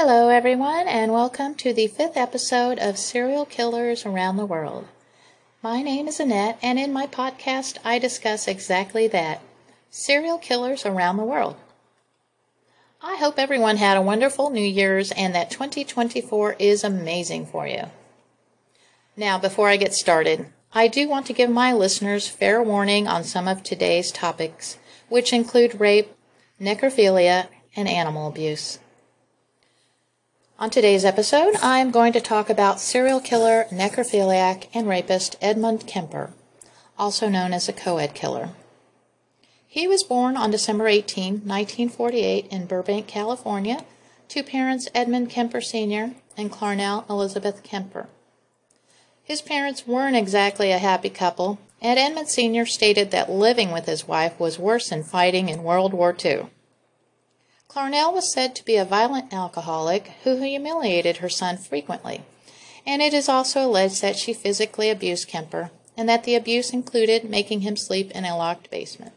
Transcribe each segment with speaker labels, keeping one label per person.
Speaker 1: Hello, everyone, and welcome to the fifth episode of Serial Killers Around the World. My name is Annette, and in my podcast, I discuss exactly that serial killers around the world. I hope everyone had a wonderful New Year's and that 2024 is amazing for you. Now, before I get started, I do want to give my listeners fair warning on some of today's topics, which include rape, necrophilia, and animal abuse. On today's episode, I'm going to talk about serial killer, necrophiliac, and rapist Edmund Kemper, also known as a co-ed killer. He was born on December 18, 1948 in Burbank, California, to parents Edmund Kemper Sr. and Clarnell Elizabeth Kemper. His parents weren't exactly a happy couple, and Edmund Sr. stated that living with his wife was worse than fighting in World War II. Clarnell was said to be a violent alcoholic who humiliated her son frequently, and it is also alleged that she physically abused Kemper and that the abuse included making him sleep in a locked basement.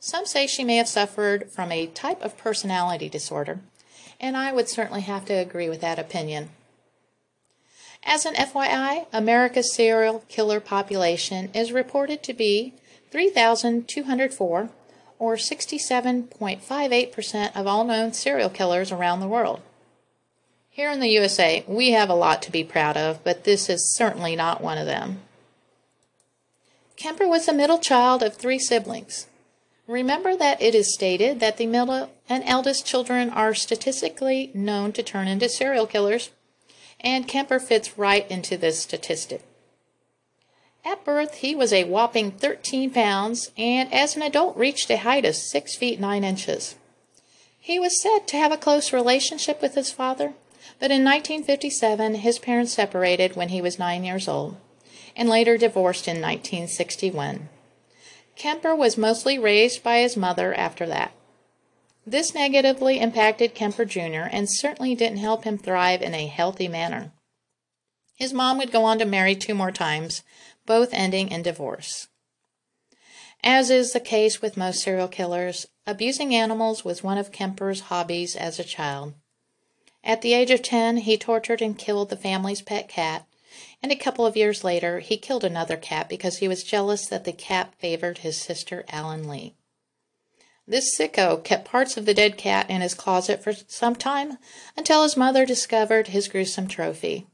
Speaker 1: Some say she may have suffered from a type of personality disorder, and I would certainly have to agree with that opinion. As an FYI, America's serial killer population is reported to be 3,204 or 67.58% of all known serial killers around the world. Here in the USA, we have a lot to be proud of, but this is certainly not one of them. Kemper was the middle child of three siblings. Remember that it is stated that the middle and eldest children are statistically known to turn into serial killers, and Kemper fits right into this statistic. At birth, he was a whopping 13 pounds and as an adult reached a height of 6 feet 9 inches. He was said to have a close relationship with his father, but in 1957 his parents separated when he was 9 years old and later divorced in 1961. Kemper was mostly raised by his mother after that. This negatively impacted Kemper Jr. and certainly didn't help him thrive in a healthy manner. His mom would go on to marry two more times, both ending in divorce. As is the case with most serial killers, abusing animals was one of Kemper's hobbies as a child. At the age of 10, he tortured and killed the family's pet cat, and a couple of years later, he killed another cat because he was jealous that the cat favored his sister Ellen Lee. This sicko kept parts of the dead cat in his closet for some time until his mother discovered his gruesome trophy.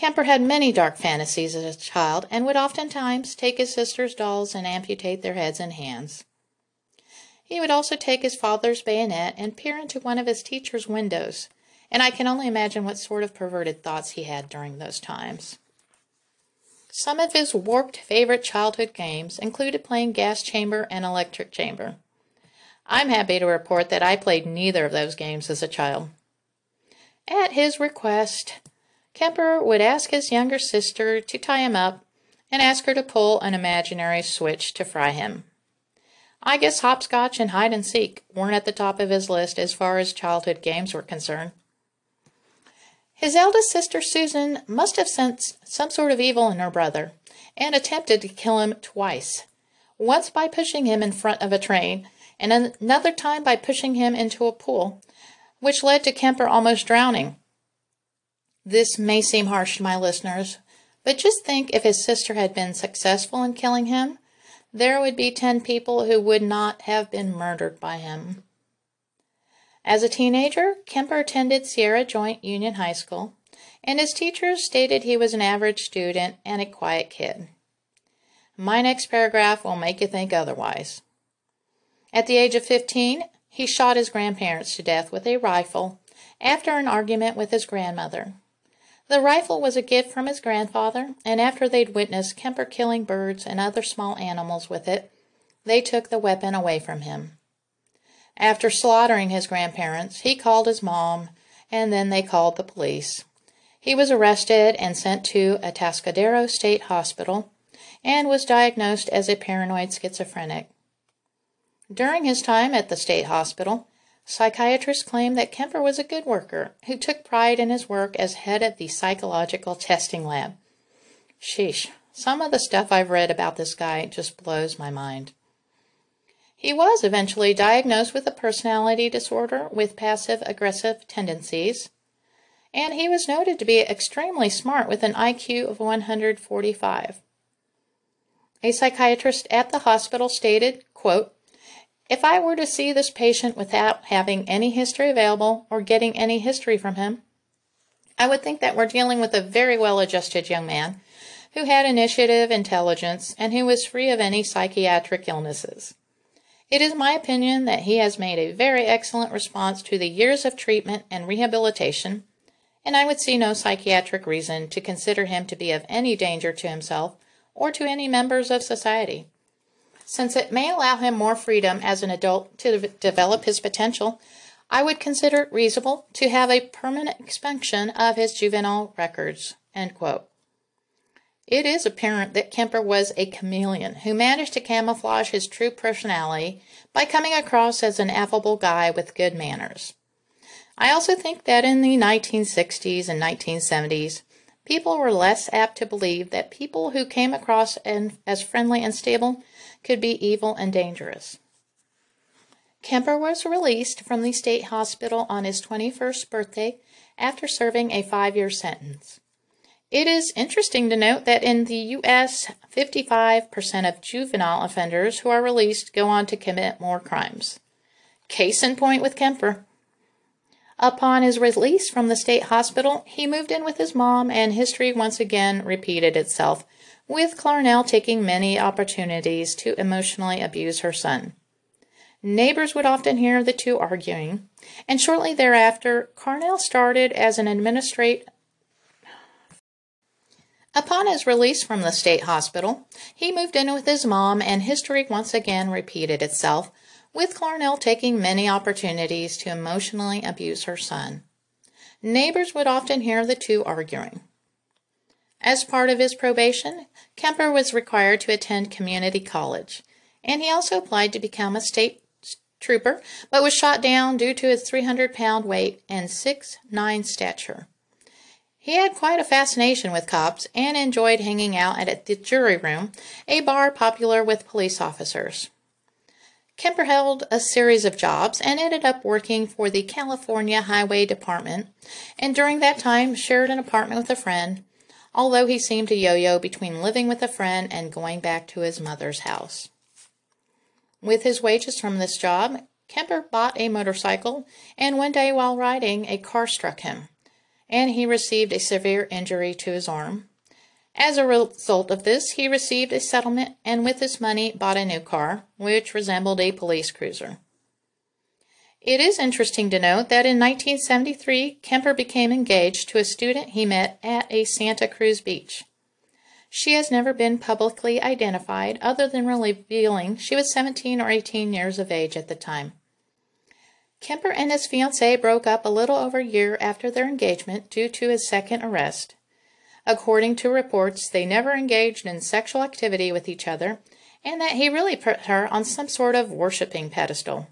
Speaker 1: Kemper had many dark fantasies as a child and would oftentimes take his sister's dolls and amputate their heads and hands. He would also take his father's bayonet and peer into one of his teacher's windows, and I can only imagine what sort of perverted thoughts he had during those times. Some of his warped favorite childhood games included playing gas chamber and electric chamber. I'm happy to report that I played neither of those games as a child. At his request, Kemper would ask his younger sister to tie him up and ask her to pull an imaginary switch to fry him. I guess hopscotch and hide and seek weren't at the top of his list as far as childhood games were concerned. His eldest sister Susan must have sensed some sort of evil in her brother and attempted to kill him twice. Once by pushing him in front of a train, and another time by pushing him into a pool, which led to Kemper almost drowning. This may seem harsh to my listeners, but just think if his sister had been successful in killing him, there would be 10 people who would not have been murdered by him. As a teenager, Kemper attended Sierra Joint Union High School, and his teachers stated he was an average student and a quiet kid. My next paragraph will make you think otherwise. At the age of 15, he shot his grandparents to death with a rifle after an argument with his grandmother. The rifle was a gift from his grandfather, and after they'd witnessed Kemper killing birds and other small animals with it, they took the weapon away from him. After slaughtering his grandparents, he called his mom, and then they called the police. He was arrested and sent to Atascadero State Hospital and was diagnosed as a paranoid schizophrenic. During his time at the state hospital, Psychiatrists claim that Kemper was a good worker who took pride in his work as head of the psychological testing lab. Sheesh, some of the stuff I've read about this guy just blows my mind. He was eventually diagnosed with a personality disorder with passive aggressive tendencies, and he was noted to be extremely smart with an IQ of 145. A psychiatrist at the hospital stated, quote, If I were to see this patient without having any history available or getting any history from him, I would think that we're dealing with a very well adjusted young man who had initiative, intelligence, and who was free of any psychiatric illnesses. It is my opinion that he has made a very excellent response to the years of treatment and rehabilitation, and I would see no psychiatric reason to consider him to be of any danger to himself or to any members of society. Since it may allow him more freedom as an adult to develop his potential, I would consider it reasonable to have a permanent expansion of his juvenile records. It is apparent that Kemper was a chameleon who managed to camouflage his true personality by coming across as an affable guy with good manners. I also think that in the 1960s and 1970s, people were less apt to believe that people who came across as friendly and stable could be evil and dangerous. Kemper was released from the state hospital on his 21st birthday after serving a five year sentence. It is interesting to note that in the U.S., 55% of juvenile offenders who are released go on to commit more crimes. Case in point with Kemper. Upon his release from the state hospital, he moved in with his mom, and history once again repeated itself, with Clarnell taking many opportunities to emotionally abuse her son. Neighbors would often hear the two arguing, and shortly thereafter, Clarnell started as an administrator. Upon his release from the state hospital, he moved in with his mom, and history once again repeated itself, with Clarnell taking many opportunities to emotionally abuse her son. Neighbors would often hear the two arguing. As part of his probation, Kemper was required to attend community college, and he also applied to become a state trooper, but was shot down due to his 300 pound weight and 6'9 stature. He had quite a fascination with cops and enjoyed hanging out at the jury room, a bar popular with police officers. Kemper held a series of jobs and ended up working for the California Highway Department, and during that time shared an apartment with a friend, although he seemed to yo yo between living with a friend and going back to his mother's house. With his wages from this job, Kemper bought a motorcycle, and one day while riding, a car struck him and he received a severe injury to his arm. As a result of this, he received a settlement and with his money bought a new car, which resembled a police cruiser. It is interesting to note that in 1973, Kemper became engaged to a student he met at a Santa Cruz beach. She has never been publicly identified other than revealing she was 17 or 18 years of age at the time. Kemper and his fiancee broke up a little over a year after their engagement due to his second arrest. According to reports, they never engaged in sexual activity with each other, and that he really put her on some sort of worshipping pedestal.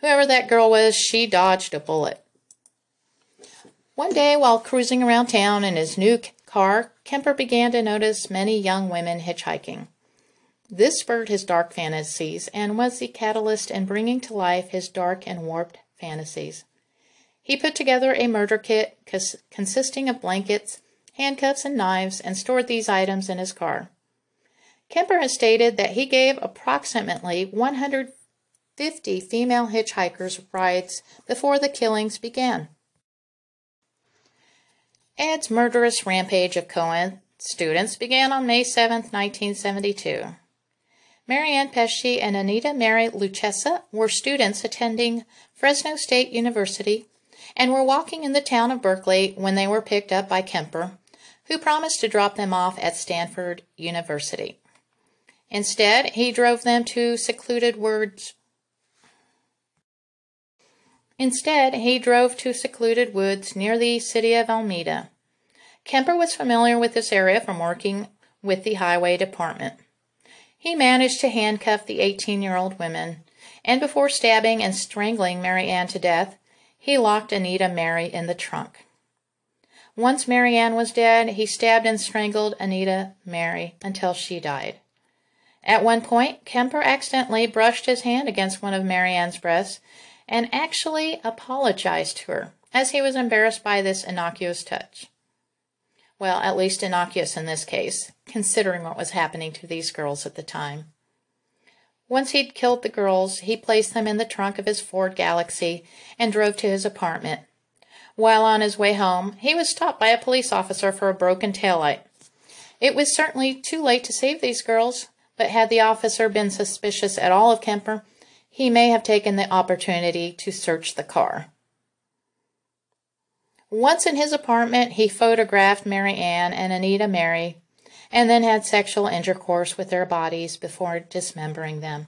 Speaker 1: Whoever that girl was, she dodged a bullet. One day, while cruising around town in his new car, Kemper began to notice many young women hitchhiking. This spurred his dark fantasies and was the catalyst in bringing to life his dark and warped fantasies. He put together a murder kit cons- consisting of blankets, handcuffs, and knives and stored these items in his car. Kemper has stated that he gave approximately 150 female hitchhikers rides before the killings began. Ed's murderous rampage of co-ed students began on May 7, 1972. Marianne Pesce and Anita Mary Luchessa were students attending Fresno State University and were walking in the town of Berkeley when they were picked up by Kemper, who promised to drop them off at Stanford University. Instead, he drove them to secluded woods. Instead, he drove to secluded woods near the city of Alameda. Kemper was familiar with this area from working with the highway department. He managed to handcuff the 18 year old women, and before stabbing and strangling Mary Ann to death, he locked Anita Mary in the trunk. Once Mary Ann was dead, he stabbed and strangled Anita Mary until she died. At one point, Kemper accidentally brushed his hand against one of Marianne's breasts and actually apologized to her, as he was embarrassed by this innocuous touch. Well, at least innocuous in this case, considering what was happening to these girls at the time. Once he'd killed the girls, he placed them in the trunk of his Ford Galaxie and drove to his apartment. While on his way home, he was stopped by a police officer for a broken taillight. It was certainly too late to save these girls, but had the officer been suspicious at all of Kemper, he may have taken the opportunity to search the car. Once in his apartment, he photographed Mary Ann and Anita Mary and then had sexual intercourse with their bodies before dismembering them.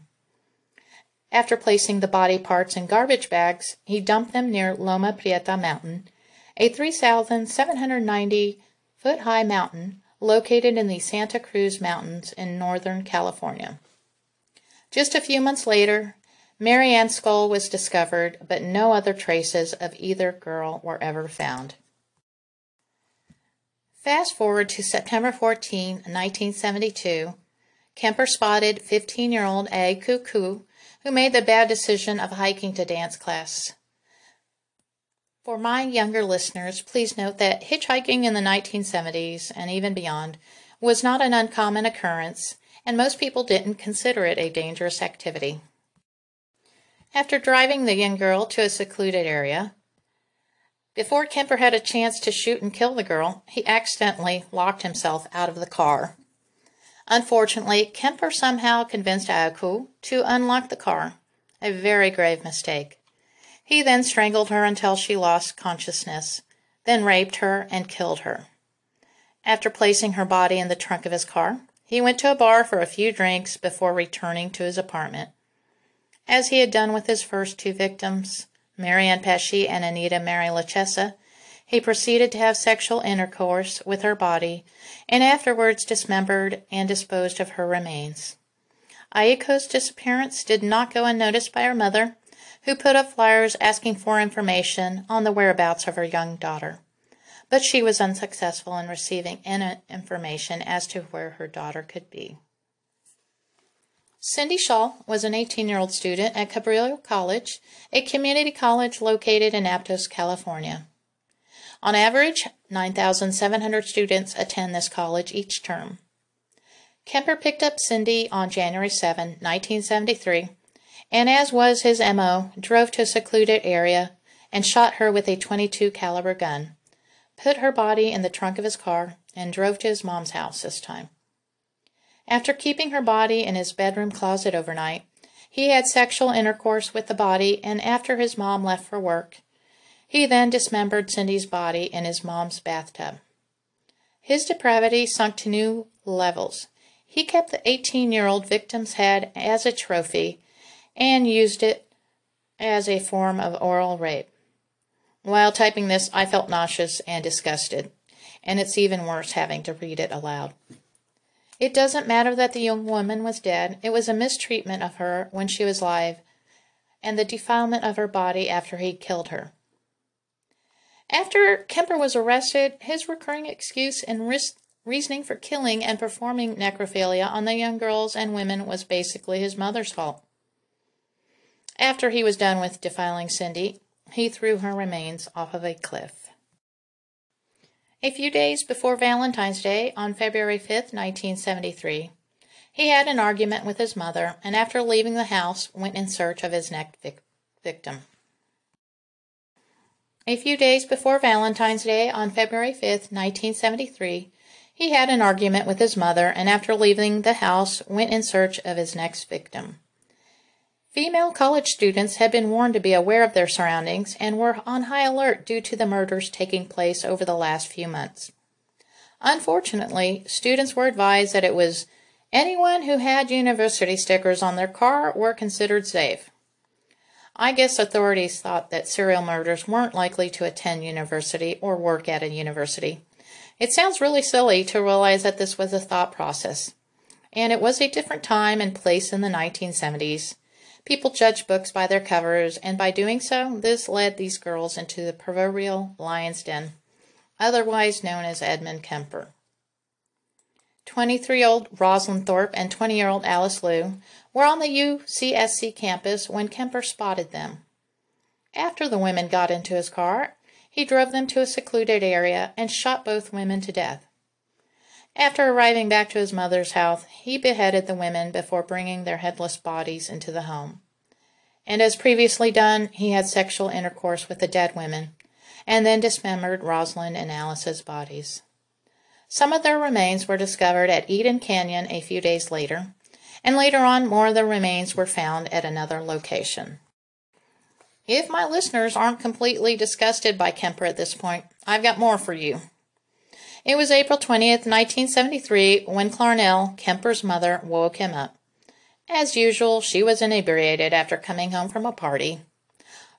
Speaker 1: After placing the body parts in garbage bags, he dumped them near Loma Prieta Mountain, a 3,790 foot high mountain located in the Santa Cruz Mountains in Northern California. Just a few months later, Mary Ann's skull was discovered, but no other traces of either girl were ever found. Fast forward to September 14, 1972. Kemper spotted 15 year old Aiko Koo, who made the bad decision of hiking to dance class. For my younger listeners, please note that hitchhiking in the 1970s and even beyond was not an uncommon occurrence, and most people didn't consider it a dangerous activity. After driving the young girl to a secluded area, before Kemper had a chance to shoot and kill the girl, he accidentally locked himself out of the car. Unfortunately, Kemper somehow convinced Aiko to unlock the car, a very grave mistake. He then strangled her until she lost consciousness, then raped her and killed her. After placing her body in the trunk of his car, he went to a bar for a few drinks before returning to his apartment. As he had done with his first two victims, Marianne Pesce and Anita Mary Luchessa, he proceeded to have sexual intercourse with her body and afterwards dismembered and disposed of her remains. Aiko's disappearance did not go unnoticed by her mother, who put up flyers asking for information on the whereabouts of her young daughter. But she was unsuccessful in receiving any information as to where her daughter could be. Cindy Shaw was an 18 year old student at Cabrillo College, a community college located in Aptos, California. On average, 9,700 students attend this college each term. Kemper picked up Cindy on January 7, 1973, and as was his MO, drove to a secluded area and shot her with a 22 caliber gun, put her body in the trunk of his car, and drove to his mom's house this time. After keeping her body in his bedroom closet overnight, he had sexual intercourse with the body, and after his mom left for work, he then dismembered Cindy's body in his mom's bathtub. His depravity sunk to new levels. He kept the 18 year old victim's head as a trophy and used it as a form of oral rape. While typing this, I felt nauseous and disgusted, and it's even worse having to read it aloud. It doesn't matter that the young woman was dead, it was a mistreatment of her when she was alive, and the defilement of her body after he killed her. After Kemper was arrested, his recurring excuse and reasoning for killing and performing necrophilia on the young girls and women was basically his mother's fault. After he was done with defiling Cindy, he threw her remains off of a cliff. A few days before Valentine's Day, on February 5, 1973, he had an argument with his mother and after leaving the house went in search of his next vic- victim. A few days before Valentine's Day, on February 5, 1973, he had an argument with his mother and after leaving the house went in search of his next victim. Female college students had been warned to be aware of their surroundings and were on high alert due to the murders taking place over the last few months. Unfortunately, students were advised that it was anyone who had university stickers on their car were considered safe. I guess authorities thought that serial murderers weren't likely to attend university or work at a university. It sounds really silly to realize that this was a thought process. And it was a different time and place in the 1970s. People judge books by their covers, and by doing so, this led these girls into the proverbial lion's den, otherwise known as Edmund Kemper. 23 year old Rosalind Thorpe, and 20 year old Alice Liu were on the UCSC campus when Kemper spotted them. After the women got into his car, he drove them to a secluded area and shot both women to death. After arriving back to his mother's house, he beheaded the women before bringing their headless bodies into the home. And as previously done, he had sexual intercourse with the dead women, and then dismembered Rosalind and Alice's bodies. Some of their remains were discovered at Eden Canyon a few days later, and later on, more of the remains were found at another location. If my listeners aren't completely disgusted by Kemper at this point, I've got more for you. It was April 20th, 1973, when Clarnell, Kemper's mother, woke him up. As usual, she was inebriated after coming home from a party.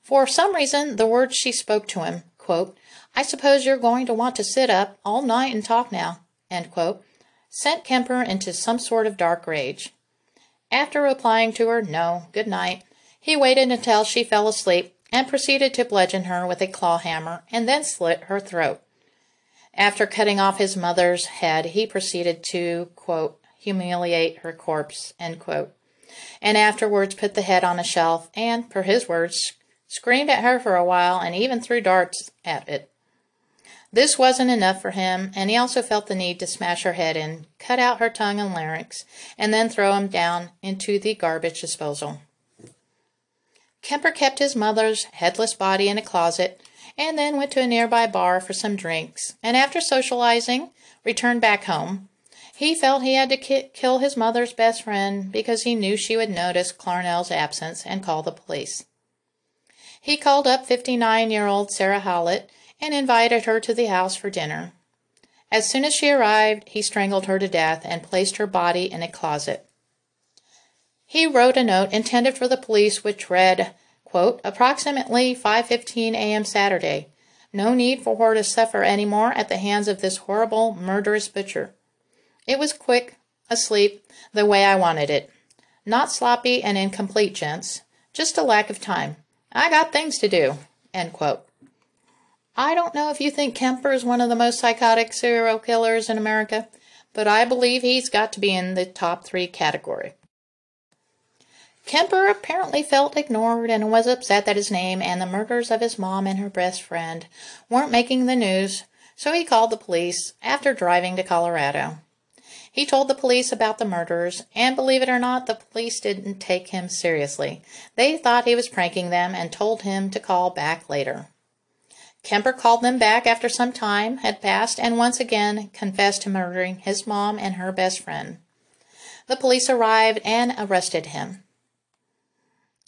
Speaker 1: For some reason, the words she spoke to him, quote, I suppose you're going to want to sit up all night and talk now, quote, sent Kemper into some sort of dark rage. After replying to her, no, good night, he waited until she fell asleep and proceeded to bludgeon her with a claw hammer and then slit her throat. After cutting off his mother's head, he proceeded to, quote, humiliate her corpse, quote, and afterwards put the head on a shelf and, per his words, screamed at her for a while and even threw darts at it. This wasn't enough for him, and he also felt the need to smash her head in, cut out her tongue and larynx, and then throw him down into the garbage disposal. Kemper kept his mother's headless body in a closet and then went to a nearby bar for some drinks, and after socializing, returned back home. He felt he had to ki- kill his mother's best friend because he knew she would notice Clarnell's absence and call the police. He called up 59 year old Sarah Hallett and invited her to the house for dinner. As soon as she arrived, he strangled her to death and placed her body in a closet. He wrote a note intended for the police which read, Quote, approximately 5:15 a.m. Saturday. No need for her to suffer any more at the hands of this horrible, murderous butcher. It was quick, asleep, the way I wanted it. Not sloppy and incomplete, gents. Just a lack of time. I got things to do. End quote. I don't know if you think Kemper is one of the most psychotic serial killers in America, but I believe he's got to be in the top three category. Kemper apparently felt ignored and was upset that his name and the murders of his mom and her best friend weren't making the news, so he called the police after driving to Colorado. He told the police about the murders, and believe it or not, the police didn't take him seriously. They thought he was pranking them and told him to call back later. Kemper called them back after some time had passed and once again confessed to murdering his mom and her best friend. The police arrived and arrested him.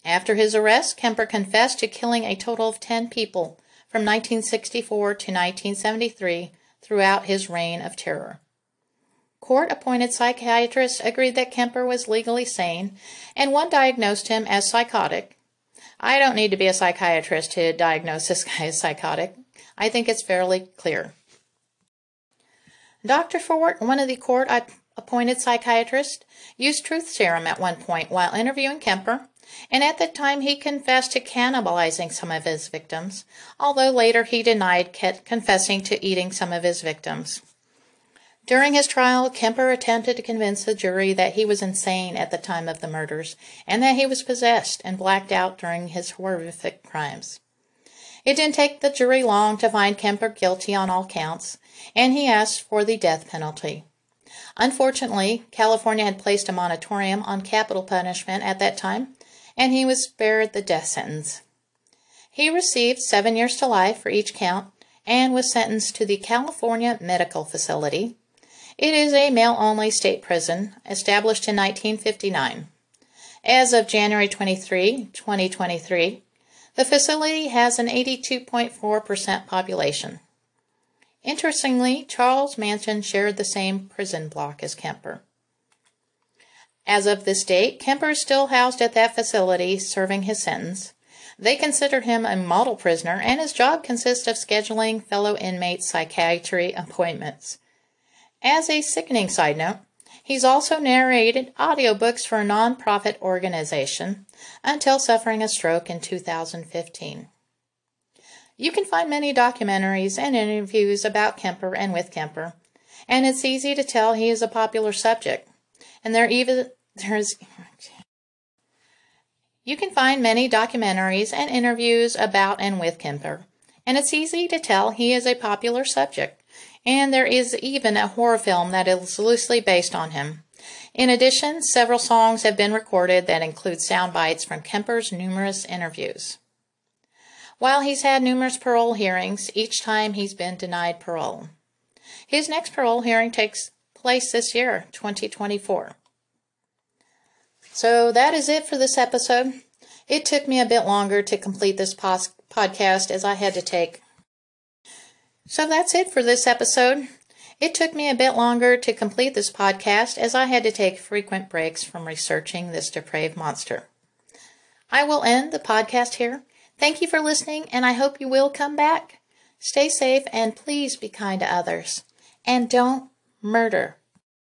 Speaker 1: After his arrest, Kemper confessed to killing a total of 10 people from 1964 to 1973 throughout his reign of terror. Court appointed psychiatrists agreed that Kemper was legally sane, and one diagnosed him as psychotic. I don't need to be a psychiatrist to diagnose this guy as psychotic. I think it's fairly clear. Dr. Fort, one of the court appointed psychiatrists, used truth serum at one point while interviewing Kemper and at the time he confessed to cannibalizing some of his victims, although later he denied confessing to eating some of his victims. During his trial, Kemper attempted to convince the jury that he was insane at the time of the murders and that he was possessed and blacked out during his horrific crimes. It didn't take the jury long to find Kemper guilty on all counts, and he asked for the death penalty. Unfortunately, California had placed a moratorium on capital punishment at that time, and he was spared the death sentence. He received seven years to life for each count and was sentenced to the California Medical Facility. It is a male only state prison established in 1959. As of January 23, 2023, the facility has an 82.4% population. Interestingly, Charles Manson shared the same prison block as Kemper. As of this date, Kemper is still housed at that facility serving his sentence. They consider him a model prisoner, and his job consists of scheduling fellow inmates' psychiatry appointments. As a sickening side note, he's also narrated audiobooks for a nonprofit organization until suffering a stroke in 2015. You can find many documentaries and interviews about Kemper and with Kemper and it's easy to tell he is a popular subject. And there even there's you can find many documentaries and interviews about and with Kemper, and it's easy to tell he is a popular subject. And there is even a horror film that is loosely based on him. In addition, several songs have been recorded that include sound bites from Kemper's numerous interviews. While he's had numerous parole hearings, each time he's been denied parole. His next parole hearing takes place this year, 2024. So that is it for this episode. It took me a bit longer to complete this podcast as I had to take. So that's it for this episode. It took me a bit longer to complete this podcast as I had to take frequent breaks from researching this depraved monster. I will end the podcast here. Thank you for listening, and I hope you will come back. Stay safe and please be kind to others. And don't murder.